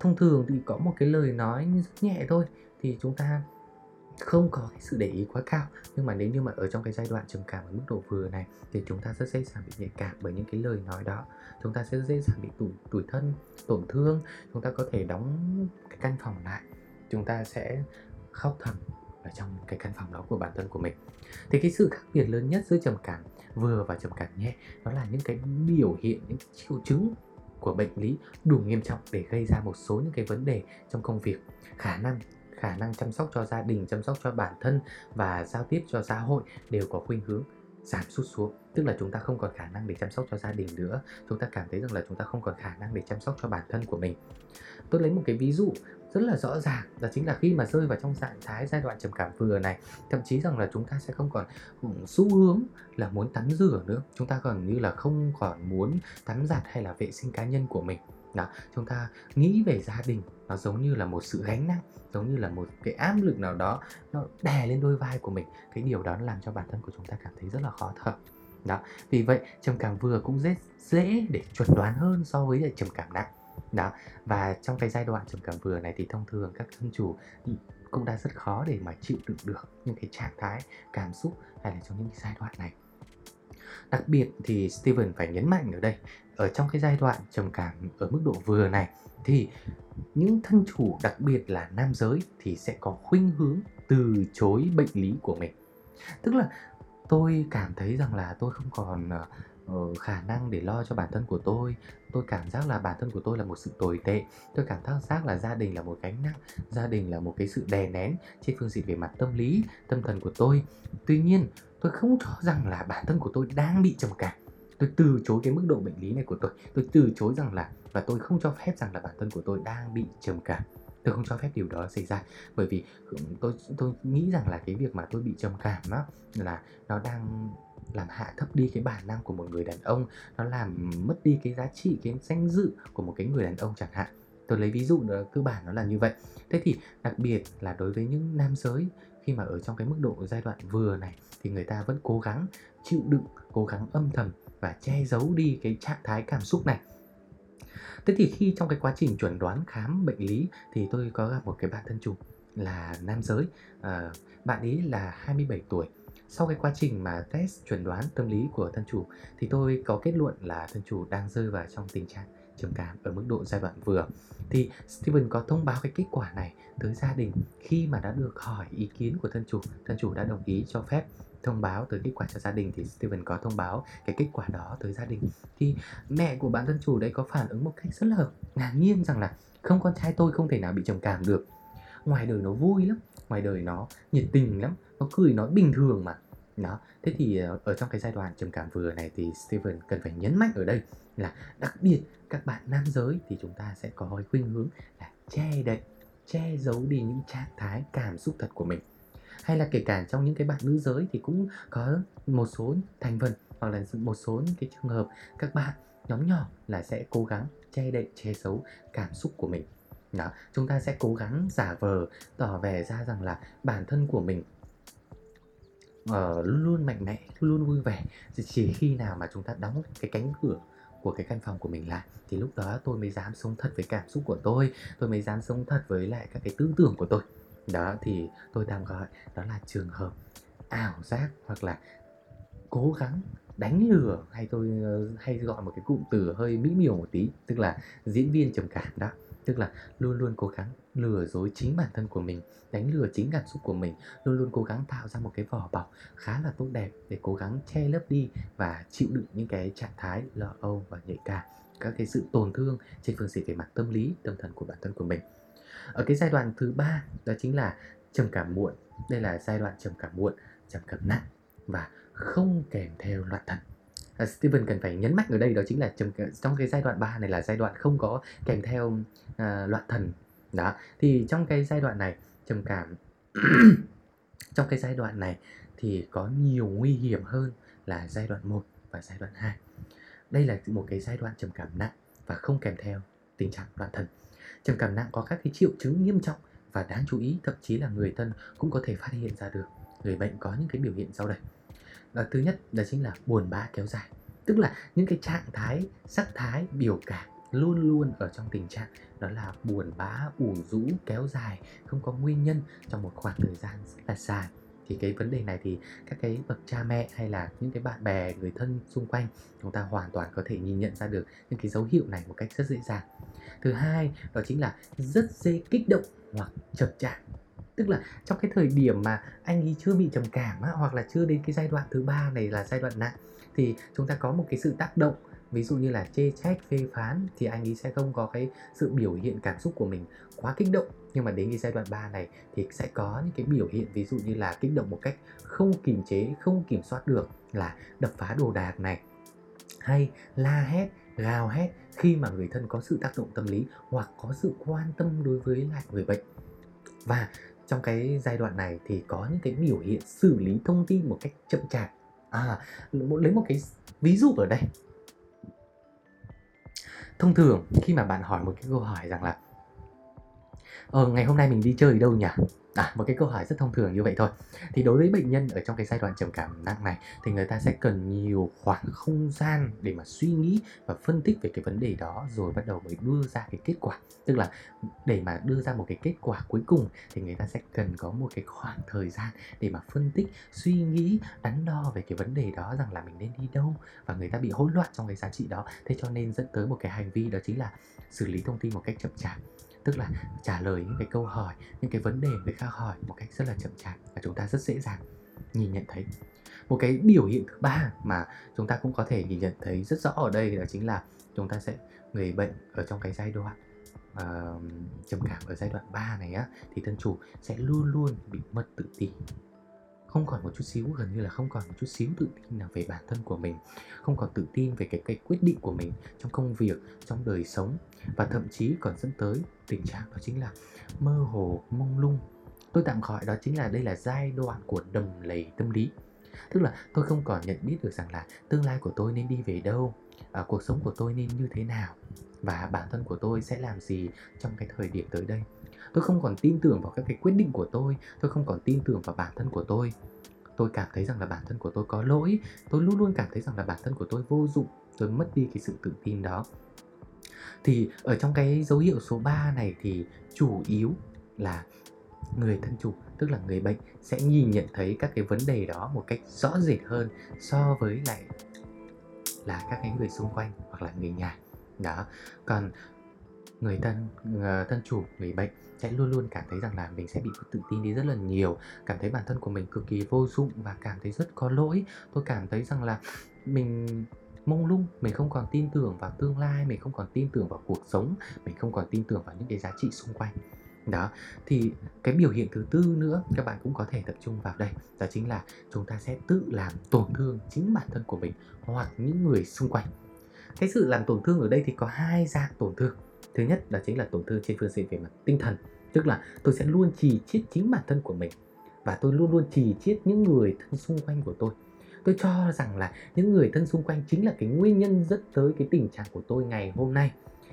Thông thường thì có một cái lời nói rất nhẹ thôi thì chúng ta không có cái sự để ý quá cao. Nhưng mà nếu như mà ở trong cái giai đoạn trầm cảm ở mức độ vừa này thì chúng ta rất dễ dàng bị nhạy cảm bởi những cái lời nói đó. Chúng ta sẽ dễ dàng bị tủi, tủi thân tổn thương. Chúng ta có thể đóng cái căn phòng lại. Chúng ta sẽ khóc thầm ở trong cái căn phòng đó của bản thân của mình. Thì cái sự khác biệt lớn nhất giữa trầm cảm vừa và trầm cảm nhẹ đó là những cái biểu hiện những triệu chứng của bệnh lý đủ nghiêm trọng để gây ra một số những cái vấn đề trong công việc. Khả năng khả năng chăm sóc cho gia đình, chăm sóc cho bản thân và giao tiếp cho xã hội đều có khuynh hướng giảm sút xuống. Tức là chúng ta không còn khả năng để chăm sóc cho gia đình nữa. Chúng ta cảm thấy rằng là chúng ta không còn khả năng để chăm sóc cho bản thân của mình. Tôi lấy một cái ví dụ rất là rõ ràng, đó chính là khi mà rơi vào trong trạng thái giai đoạn trầm cảm vừa này, thậm chí rằng là chúng ta sẽ không còn ừ, xu hướng là muốn tắm rửa nữa. Chúng ta gần như là không còn muốn tắm giặt hay là vệ sinh cá nhân của mình. Đó, chúng ta nghĩ về gia đình, nó giống như là một sự gánh nặng giống như là một cái áp lực nào đó, nó đè lên đôi vai của mình. Cái điều đó nó làm cho bản thân của chúng ta cảm thấy rất là khó thở. Đó, vì vậy trầm cảm vừa cũng dễ dễ để chuẩn đoán hơn so với trầm cảm nặng. Đó, và trong cái giai đoạn trầm cảm vừa này thì thông thường các thân chủ ừ, cũng đã rất khó để mà chịu đựng được những cái trạng thái, cảm xúc hay là trong những cái giai đoạn này. Đặc biệt thì Steven phải nhấn mạnh ở đây ở trong cái giai đoạn trầm cảm ở mức độ vừa này thì những thân chủ đặc biệt là nam giới thì sẽ có khuynh hướng từ chối bệnh lý của mình tức là tôi cảm thấy rằng là tôi không còn, ờ, ờ, khả năng để lo cho bản thân của tôi. Tôi cảm giác là bản thân của tôi là một sự tồi tệ. Tôi cảm giác là gia đình là một gánh nặng, gia đình là một cái sự đè nén trên phương diện về mặt tâm lý, tâm thần của tôi. Tuy nhiên, tôi không cho rằng là bản thân của tôi đang bị trầm cảm. Tôi từ chối cái mức độ bệnh lý này của tôi. Tôi từ chối rằng là và tôi không cho phép rằng là bản thân của tôi đang bị trầm cảm. Tôi không cho phép điều đó xảy ra bởi vì, ừ, tôi tôi nghĩ rằng là cái việc mà tôi bị trầm cảm á, là nó đang làm hạ thấp đi cái bản năng của một người đàn ông, nó làm mất đi cái giá trị, cái danh dự của một cái người đàn ông chẳng hạn. Tôi lấy ví dụ nữa cơ bản nó là như vậy. Thế thì đặc biệt là đối với những nam giới khi mà ở trong cái mức độ giai đoạn vừa này thì người ta vẫn cố gắng chịu đựng, cố gắng âm thầm và che giấu đi cái trạng thái cảm xúc này. Thế thì khi trong cái quá trình chuẩn đoán khám bệnh lý thì tôi có gặp một cái bạn thân chủ là nam giới, à, bạn ấy là 27 tuổi. Sau cái quá trình mà test chuẩn đoán tâm lý của thân chủ thì tôi có kết luận là thân chủ đang rơi vào trong tình trạng trầm cảm ở mức độ giai đoạn vừa. Thì Steven có thông báo cái kết quả này tới gia đình khi mà đã được hỏi ý kiến của thân chủ, thân chủ đã đồng ý cho phép thông báo tới kết quả cho gia đình thì Steven có thông báo cái kết quả đó tới gia đình. Thì mẹ của bạn thân chủ đấy có phản ứng một cách rất là ngạc nhiên rằng là không con trai tôi không thể nào bị trầm cảm được. Ngoài đời nó vui lắm, ngoài đời nó nhiệt tình lắm, nó cười nói bình thường mà. Đó, thế thì ờ, ở trong cái giai đoạn trầm cảm vừa này thì Steven cần phải nhấn mạnh ở đây là đặc biệt các bạn nam giới thì chúng ta sẽ có khuynh hướng là che đậy, che giấu đi những trạng thái cảm xúc thật của mình hay là kể cả trong những cái bạn nữ giới thì cũng có một số thành phần hoặc là một số những cái trường hợp các bạn nhóm nhỏ là sẽ cố gắng che đậy che giấu cảm xúc của mình. Đó chúng ta sẽ cố gắng giả vờ tỏ vẻ ra rằng là bản thân của mình uh, luôn luôn mạnh mẽ luôn vui vẻ. Chỉ khi nào mà chúng ta đóng cái cánh cửa của cái căn phòng của mình lại thì lúc đó tôi mới dám sống thật với cảm xúc của tôi tôi mới dám sống thật với lại các cái tư tưởng của tôi đó, thì tôi đang gọi đó là trường hợp ảo giác hoặc là cố gắng đánh lừa hay tôi ờ, hay gọi một cái cụm từ hơi mỹ miều một tí, tức là diễn viên trầm cảm đó. Tức là luôn luôn cố gắng lừa dối chính bản thân của mình, đánh lừa chính cảm xúc của mình, luôn luôn cố gắng tạo ra một cái vỏ bọc khá là tốt đẹp để cố gắng che lấp đi và chịu đựng những cái trạng thái lo âu và nhạy cảm, các cái sự tổn thương trên phương diện về mặt tâm lý, tâm thần của bản thân của mình ở cái giai đoạn thứ ba đó chính là trầm cảm muộn. Đây là giai đoạn trầm cảm muộn trầm cảm nặng và không kèm theo loạn thần à, Steven cần phải nhấn mạnh ở đây đó chính là trầm trong cái giai đoạn 3 này là giai đoạn không có kèm theo uh, loạn thần đó thì trong cái giai đoạn này trầm cảm trong cái giai đoạn này thì có nhiều nguy hiểm hơn là giai đoạn 1 và giai đoạn 2 đây là một cái giai đoạn trầm cảm nặng và không kèm theo tình trạng loạn thần trầm cảm nặng có các cái triệu chứng nghiêm trọng. Và đáng chú ý thậm chí là người thân cũng có thể phát hiện ra được. Người bệnh có những cái biểu hiện sau đây. Đó, thứ nhất đó chính là buồn bã kéo dài. Tức là những cái trạng thái sắc thái biểu cảm luôn luôn ở trong tình trạng đó là buồn bã ủ rũ kéo dài không có nguyên nhân trong một khoảng thời gian rất là dài thì cái vấn đề này thì các cái bậc cha mẹ hay là những cái bạn bè người thân xung quanh chúng ta hoàn toàn có thể nhìn nhận ra được những cái dấu hiệu này một cách rất dễ dàng. Thứ hai đó chính là rất dễ kích động hoặc chập chạm tức là trong cái thời điểm mà anh ấy chưa bị trầm cảm á, hoặc là chưa đến cái giai đoạn thứ ba này là giai đoạn nặng thì chúng ta có một cái sự tác động ví dụ như là chê trách, phê phán thì anh ấy sẽ không có cái sự biểu hiện cảm xúc của mình quá kích động. Nhưng mà đến cái giai đoạn 3 này thì sẽ có những cái biểu hiện, ví dụ như là kích động một cách không kiềm chế, không kiểm soát được là đập phá đồ đạc này. Hay la hét, gào hét khi mà người thân có sự tác động tâm lý hoặc có sự quan tâm đối với lại người bệnh. Và trong cái giai đoạn này thì có những cái biểu hiện xử lý thông tin một cách chậm chạp. À lấy một cái ví dụ ở đây thông thường, khi mà bạn hỏi một cái câu hỏi rằng là ờ ngày hôm nay mình đi chơi ở đâu nhỉ? À, một cái câu hỏi rất thông thường như vậy thôi. Thì đối với bệnh nhân ở trong cái giai đoạn trầm cảm nặng này thì người ta sẽ cần nhiều khoảng không gian để mà suy nghĩ và phân tích về cái vấn đề đó rồi bắt đầu mới đưa ra cái kết quả. Tức là để mà đưa ra một cái kết quả cuối cùng thì người ta sẽ cần có một cái khoảng thời gian để mà phân tích, suy nghĩ, đắn đo về cái vấn đề đó rằng là mình nên đi đâu và người ta bị hỗn loạn trong cái giá trị đó. Thế cho nên dẫn tới một cái hành vi đó chính là xử lý thông tin một cách chậm chạp tức là trả lời những cái câu hỏi những cái vấn đề người khác hỏi một cách rất là chậm chạp và chúng ta rất dễ dàng nhìn nhận thấy. Một cái biểu hiện thứ ba mà chúng ta cũng có thể nhìn nhận thấy rất rõ ở đây đó chính là chúng ta sẽ người bệnh ở trong cái giai đoạn uh, trầm cảm ở giai đoạn 3 này á thì thân chủ sẽ luôn luôn bị mất tự tin không còn một chút xíu gần như là không còn một chút xíu tự tin nào về bản thân của mình. Không còn tự tin về cái cái quyết định của mình trong công việc trong đời sống. Và thậm chí còn dẫn tới tình trạng đó chính là mơ hồ mông lung. Tôi tạm gọi đó chính là đây là giai đoạn của đầm lầy tâm lý. Tức là tôi không còn nhận biết được rằng là tương lai của tôi nên đi về đâu à, cuộc sống của tôi nên như thế nào và bản thân của tôi sẽ làm gì trong cái thời điểm tới đây tôi không còn tin tưởng vào các cái quyết định của tôi tôi không còn tin tưởng vào bản thân của tôi. Tôi cảm thấy rằng là bản thân của tôi có lỗi, tôi luôn luôn cảm thấy rằng là bản thân của tôi vô dụng, tôi mất đi cái sự tự tin đó. Thì ở trong cái dấu hiệu số 3 này thì chủ yếu là người thân chủ, tức là người bệnh, sẽ nhìn nhận thấy các cái vấn đề đó một cách rõ rệt hơn so với lại là các cái người xung quanh hoặc là người nhà. Đó, còn người thân ờ, thân chủ, người bệnh sẽ luôn luôn cảm thấy rằng là mình sẽ bị tự tin đi rất là nhiều. Cảm thấy bản thân của mình cực kỳ vô dụng và cảm thấy rất có lỗi. Tôi cảm thấy rằng là mình mông lung, mình không còn tin tưởng vào tương lai, mình không còn tin tưởng vào cuộc sống, mình không còn tin tưởng vào những cái giá trị xung quanh. Đó, thì cái biểu hiện thứ tư nữa, các bạn cũng có thể tập trung vào đây, đó chính là chúng ta sẽ tự làm tổn thương chính bản thân của mình hoặc những người xung quanh. Cái sự làm tổn thương ở đây thì có hai dạng tổn thương thứ nhất đó chính là tổn thương trên phương diện về mặt tinh thần. Tức là tôi sẽ luôn trì chiết chính bản thân của mình và tôi luôn luôn trì chiết những người thân xung quanh của tôi. Tôi cho rằng là những người thân xung quanh chính là cái nguyên nhân dẫn tới cái tình trạng của tôi ngày hôm nay.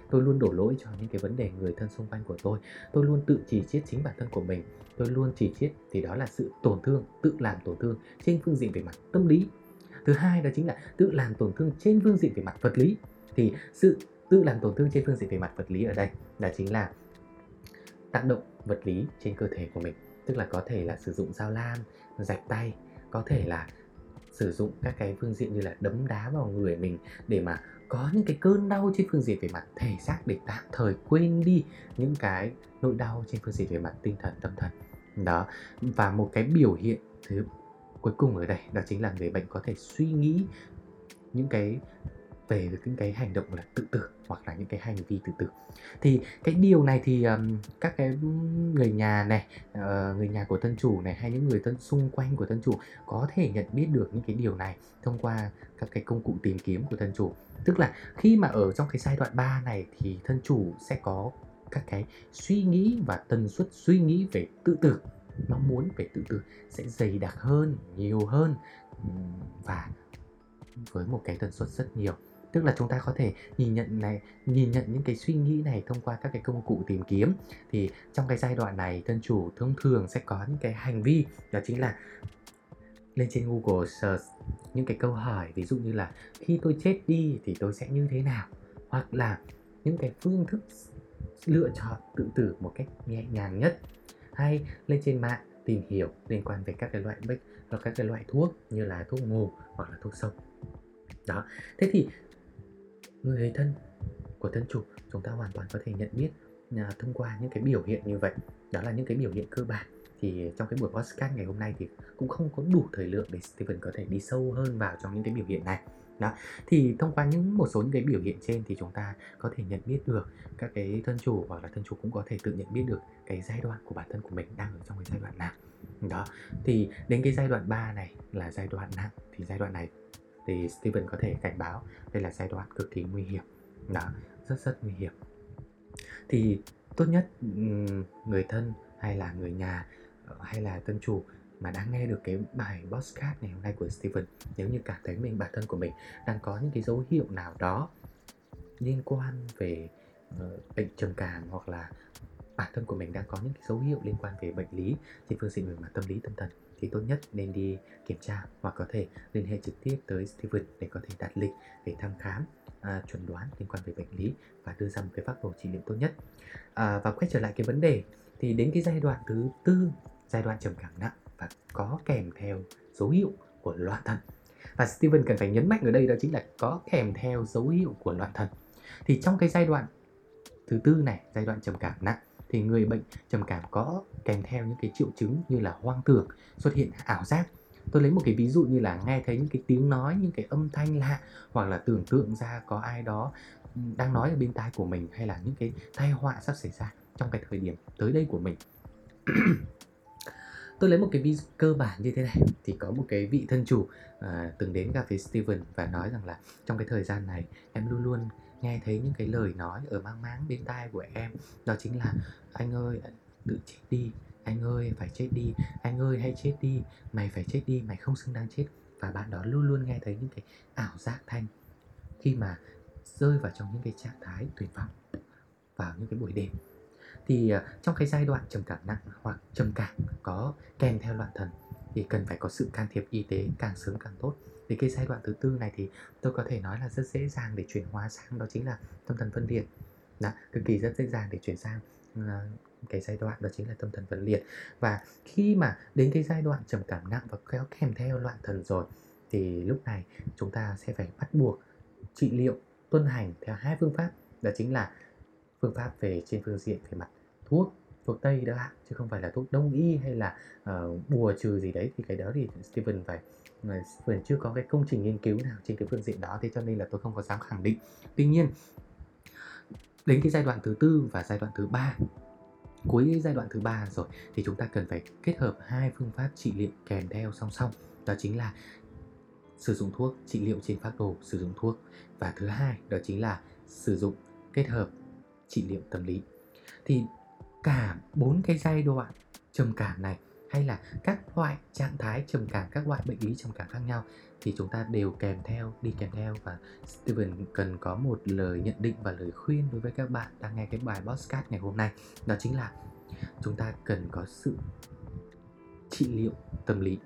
Tôi luôn đổ lỗi cho những cái vấn đề người thân xung quanh của tôi. Tôi luôn tự chỉ chiết chính bản thân của mình. Tôi luôn chỉ chiết thì đó là sự tổn thương, tự làm tổn thương trên phương diện về mặt tâm lý. Thứ hai đó chính là tự làm tổn thương trên phương diện về mặt vật lý. Thì sự tự làm tổn thương trên phương diện về mặt vật lý ở đây là chính là tác động vật lý trên cơ thể của mình. Tức là có thể là sử dụng dao lam, rạch tay, có thể là sử dụng các cái phương diện như là đấm đá vào người mình để mà có những cái cơn đau trên phương diện về mặt thể xác để tạm thời quên đi những cái nỗi đau trên phương diện về mặt tinh thần, tâm thần. Đó, và một cái biểu hiện thứ cuối cùng ở đây, đó chính là người bệnh có thể suy nghĩ những cái về những cái hành động là tự tử hoặc là những cái hành vi tự tử. Thì cái điều này thì um, các cái người nhà này uh, người nhà của thân chủ này hay những người thân xung quanh của thân chủ có thể nhận biết được những cái điều này thông qua các cái công cụ tìm kiếm của thân chủ. Tức là khi mà ở trong cái giai đoạn 3 này thì thân chủ sẽ có các cái suy nghĩ và tần suất suy nghĩ về tự tử mong muốn về tự tử sẽ dày đặc hơn nhiều hơn và với một cái tần suất rất nhiều tức là chúng ta có thể nhìn nhận này, nhìn nhận những cái suy nghĩ này thông qua các cái công cụ tìm kiếm. Thì trong cái giai đoạn này thân chủ thông thường sẽ có những cái hành vi, đó chính là lên trên Google search những cái câu hỏi. Ví dụ như là, khi tôi chết đi thì tôi sẽ như thế nào? Hoặc là những cái phương thức lựa chọn tự tử một cách nhẹ nhàng nhất. Hay lên trên mạng tìm hiểu liên quan về các cái loại bệnh hoặc các cái loại thuốc như là thuốc ngủ hoặc là thuốc sông. Đó. Thế thì người thân của thân chủ chúng ta hoàn toàn có thể nhận biết à, thông qua những cái biểu hiện như vậy. Đó là những cái biểu hiện cơ bản. Thì trong cái buổi podcast ngày hôm nay thì cũng không có đủ thời lượng để Steven có thể đi sâu hơn vào trong những cái biểu hiện này. Đó. Thì thông qua những một số những cái biểu hiện trên thì chúng ta có thể nhận biết được các cái thân chủ hoặc là thân chủ cũng có thể tự nhận biết được cái giai đoạn của bản thân của mình đang ở trong cái giai đoạn nào. Đó. Thì đến cái giai đoạn 3 này là giai đoạn nặng thì giai đoạn này thì Steven có thể cảnh báo đây là giai đoạn cực kỳ nguy hiểm. Đó rất rất nguy hiểm. Thì tốt nhất người thân hay là người nhà ờ, hay là tân chủ mà đang nghe được cái bài podcast ngày hôm nay của Steven nếu như cảm thấy mình bản thân của mình đang có những cái dấu hiệu nào đó liên quan về uh, bệnh trầm cảm hoặc là bản thân của mình đang có những cái dấu hiệu liên quan về bệnh lý trên phương diện về mặt tâm lý tâm thần thì tốt nhất nên đi kiểm tra hoặc có thể liên hệ trực tiếp tới Steven để có thể đặt lịch để thăm khám à, chuẩn đoán liên quan về bệnh lý và đưa ra một cái phác đồ trị liệu tốt nhất. À, và quay trở lại cái vấn đề thì đến cái giai đoạn thứ tư giai đoạn trầm cảm nặng và có kèm theo dấu hiệu của loạn thần. Và Steven cần phải nhấn mạnh ở đây đó chính là có kèm theo dấu hiệu của loạn thần. Thì trong cái giai đoạn thứ tư này giai đoạn trầm cảm nặng thì người bệnh trầm cảm có kèm theo những cái triệu chứng như là hoang tưởng, xuất hiện ảo giác, tôi lấy một cái ví dụ như là nghe thấy những cái tiếng nói những cái âm thanh lạ hoặc là tưởng tượng ra có ai đó đang nói ở bên tai của mình hay là những cái tai họa sắp xảy ra trong cái thời điểm tới đây của mình. tôi lấy một cái ví cơ bản như thế này thì có một cái vị thân chủ à, từng đến gặp với Steven và nói rằng là trong cái thời gian này em luôn luôn nghe thấy những cái lời nói ở mang máng bên tai của em. Đó chính là anh ơi tự chết đi anh ơi phải chết đi anh ơi hãy chết đi mày phải chết đi mày không xứng đáng chết. Và bạn đó luôn luôn nghe thấy những cái ảo giác thanh khi mà rơi vào trong những cái trạng thái tuyệt vọng vào những cái buổi đêm thì ờ, trong cái giai đoạn trầm cảm nặng hoặc trầm cảm có kèm theo loạn thần thì cần phải có sự can thiệp y tế càng sớm càng tốt. Thì cái giai đoạn thứ tư này thì tôi có thể nói là rất dễ dàng để chuyển hóa sang đó chính là tâm thần phân liệt. Đó, cực kỳ rất dễ dàng để chuyển sang uh, cái giai đoạn đó chính là tâm thần phân liệt. Và khi mà đến cái giai đoạn trầm cảm nặng và kéo kèm theo loạn thần rồi thì lúc này chúng ta sẽ phải bắt buộc trị liệu tuân hành theo hai phương pháp. Đó chính là phương pháp về trên phương diện về mặt thuốc thuốc tây đó ạ chứ không phải là thuốc đông y hay là uh, bùa trừ gì đấy thì cái đó thì Steven phải Steven chưa có cái công trình nghiên cứu nào trên cái phương diện đó thế cho nên là tôi không có dám khẳng định. Tuy nhiên đến cái giai đoạn thứ tư và giai đoạn thứ ba cuối giai đoạn thứ ba rồi thì chúng ta cần phải kết hợp hai phương pháp trị liệu kèm theo song song. Đó chính là sử dụng thuốc trị liệu trên phác đồ sử dụng thuốc. Và thứ hai đó chính là sử dụng kết hợp trị liệu tâm lý. Thì cả bốn cái giai đoạn trầm cảm này hay là các loại trạng thái trầm cảm, các loại bệnh lý trầm cảm khác nhau thì chúng ta đều kèm theo, đi kèm theo và Steven cần có một lời nhận định và lời khuyên đối với các bạn đang nghe cái bài podcast ngày hôm nay. Đó chính là chúng ta cần có sự trị liệu tâm lý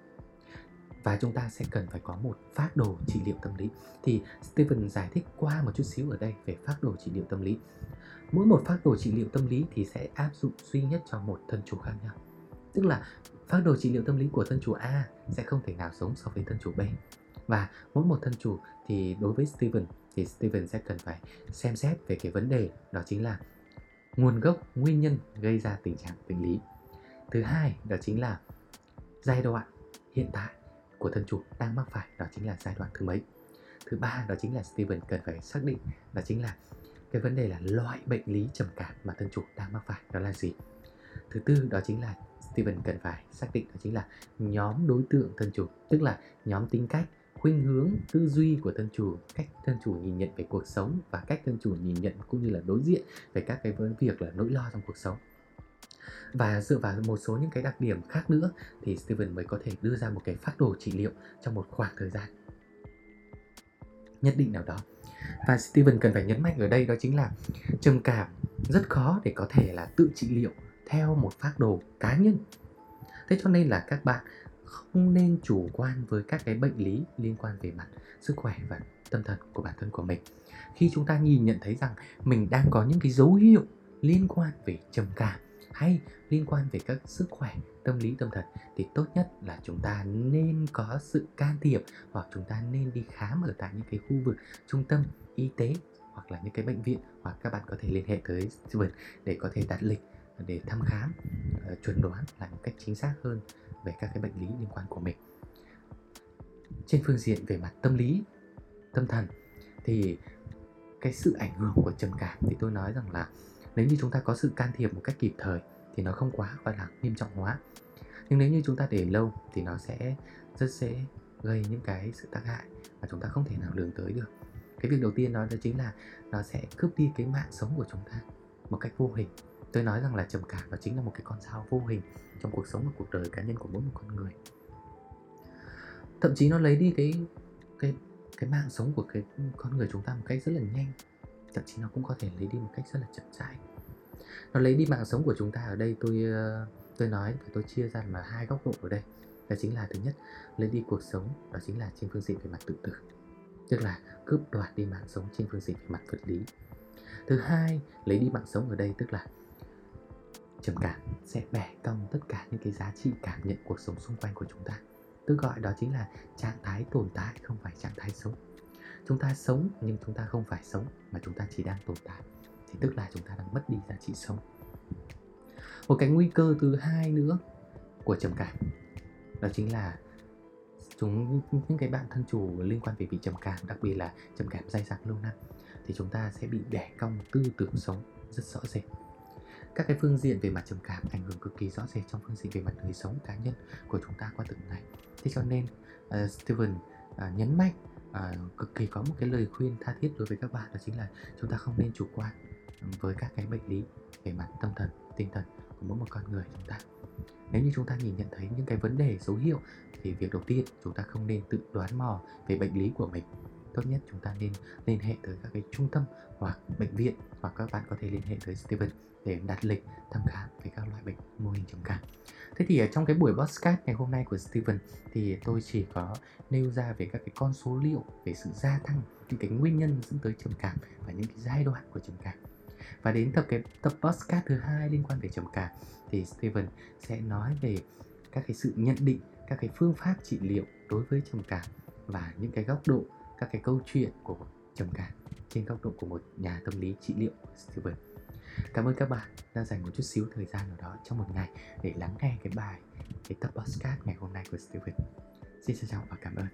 và chúng ta sẽ cần phải có một phác đồ trị liệu tâm lý. Thì Steven giải thích qua một chút xíu ở đây về phác đồ trị liệu tâm lý mỗi một phác đồ trị liệu tâm lý thì sẽ áp dụng duy nhất cho một thân chủ khác nhau. Tức là phác đồ trị liệu tâm lý của thân chủ A sẽ không thể nào giống so với thân chủ B. Và mỗi một thân chủ thì đối với Steven thì Steven sẽ cần phải xem xét về cái vấn đề, đó chính là nguồn gốc, nguyên nhân gây ra tình trạng bệnh lý. Thứ hai, đó chính là giai đoạn hiện tại của thân chủ đang mắc phải, đó chính là giai đoạn thứ mấy? Thứ ba, đó chính là Steven cần phải xác định, đó chính là cái vấn đề là loại bệnh lý trầm cảm mà thân chủ đang mắc phải đó là gì? Thứ tư đó chính là Steven cần phải xác định đó chính là nhóm đối tượng thân chủ, tức là nhóm tính cách, khuynh hướng, tư duy của thân chủ, cách thân chủ nhìn nhận về cuộc sống và cách thân chủ nhìn nhận cũng như là đối diện về các cái việc là nỗi lo trong cuộc sống. Và dựa vào một số những cái đặc điểm khác nữa thì Steven mới có thể đưa ra một cái phác đồ trị liệu trong một khoảng thời gian nhất định nào đó và Steven cần phải nhấn mạnh ở đây đó chính là trầm cảm rất khó để có thể là tự trị liệu theo một phác đồ cá nhân. Thế cho nên là các bạn không nên chủ quan với các cái bệnh lý liên quan về mặt sức khỏe và tâm thần của bản thân của mình. Khi chúng ta nhìn nhận thấy rằng mình đang có những cái dấu hiệu liên quan về trầm cảm hay liên quan về các sức khỏe, tâm lý, tâm thần thì tốt nhất là chúng ta nên có sự can thiệp hoặc chúng ta nên đi khám ở tại những cái khu vực trung tâm y tế hoặc là những cái bệnh viện hoặc các bạn có thể liên hệ tới Steven để có thể đặt lịch để thăm khám ờ, chuẩn đoán lại một cách chính xác hơn về các cái bệnh lý liên quan của mình. Trên phương diện về mặt tâm lý, tâm thần thì cái sự ảnh hưởng của trầm cảm thì tôi nói rằng là nếu như chúng ta có sự can thiệp một cách kịp thời thì nó không quá gọi là nghiêm trọng hóa. Nhưng nếu như chúng ta để lâu thì nó sẽ rất dễ gây những cái sự tác hại mà chúng ta không thể nào lường tới được. Cái việc đầu tiên đó, đó chính là nó sẽ cướp đi cái mạng sống của chúng ta một cách vô hình. Tôi nói rằng là trầm cảm nó chính là một cái con dao vô hình trong cuộc sống và cuộc đời cá nhân của mỗi một con người. Thậm chí nó lấy đi cái cái cái mạng sống của cái con người chúng ta một cách rất là nhanh. Thậm chí nó cũng có thể lấy đi một cách rất là chậm rãi nó lấy đi mạng sống của chúng ta ở đây, tôi ờ, tôi nói và tôi chia ra mà hai góc độ ở đây. Đó chính là thứ nhất, lấy đi cuộc sống, đó chính là trên phương diện về mặt tự tử. Tức là cướp đoạt đi mạng sống trên phương diện về mặt vật lý. Thứ hai, lấy đi mạng sống ở đây tức là trầm cảm, sẽ bẻ cong tất cả những cái giá trị cảm nhận cuộc sống xung quanh của chúng ta. Tôi gọi đó chính là trạng thái tồn tại, không phải trạng thái sống. Chúng ta sống nhưng chúng ta không phải sống mà chúng ta chỉ đang tồn tại thì tức là chúng ta đang mất đi giá trị sống một cái nguy cơ thứ hai nữa của trầm cảm đó chính là chúng những cái bạn thân chủ liên quan về bị trầm cảm, đặc biệt là trầm cảm dai dẳng lâu năm thì chúng ta sẽ bị đẻ cong tư tưởng sống rất rõ rệt. Các cái phương diện về mặt trầm cảm ảnh hưởng cực kỳ rõ rệt trong phương diện về mặt đời sống cá nhân của chúng ta qua từng ngày. Thế cho nên uh, Steven uh, nhấn mạnh uh, cực kỳ có một cái lời khuyên tha thiết đối với các bạn đó chính là chúng ta không nên chủ quan với các cái bệnh lý về mặt tâm thần, tinh thần của mỗi một con người chúng ta. Nếu như chúng ta nhìn nhận thấy những cái vấn đề dấu hiệu thì việc đầu tiên chúng ta không nên tự đoán mò về bệnh lý của mình tốt nhất chúng ta nên liên hệ tới các cái trung tâm hoặc bệnh viện hoặc các bạn có thể liên hệ tới Steven để đặt lịch thăm khám về các loại bệnh mô hình trầm cảm. Thế thì ở trong cái buổi podcast ngày hôm nay của Steven thì tôi chỉ có nêu ra về các cái con số liệu về sự gia tăng những cái nguyên nhân dẫn tới trầm cảm và những cái giai đoạn của trầm cảm. Và đến tập cái tập podcast thứ hai liên quan về trầm cảm thì Steven sẽ nói về các cái sự nhận định, các cái phương pháp trị liệu đối với trầm cảm và những cái góc độ, các cái câu chuyện của trầm cảm trên góc độ của một nhà tâm lý trị liệu Steven. Cảm ơn các bạn đã dành một chút xíu thời gian nào đó trong một ngày để lắng nghe cái bài, cái tập podcast ngày hôm nay của Steven. Xin chào và cảm ơn.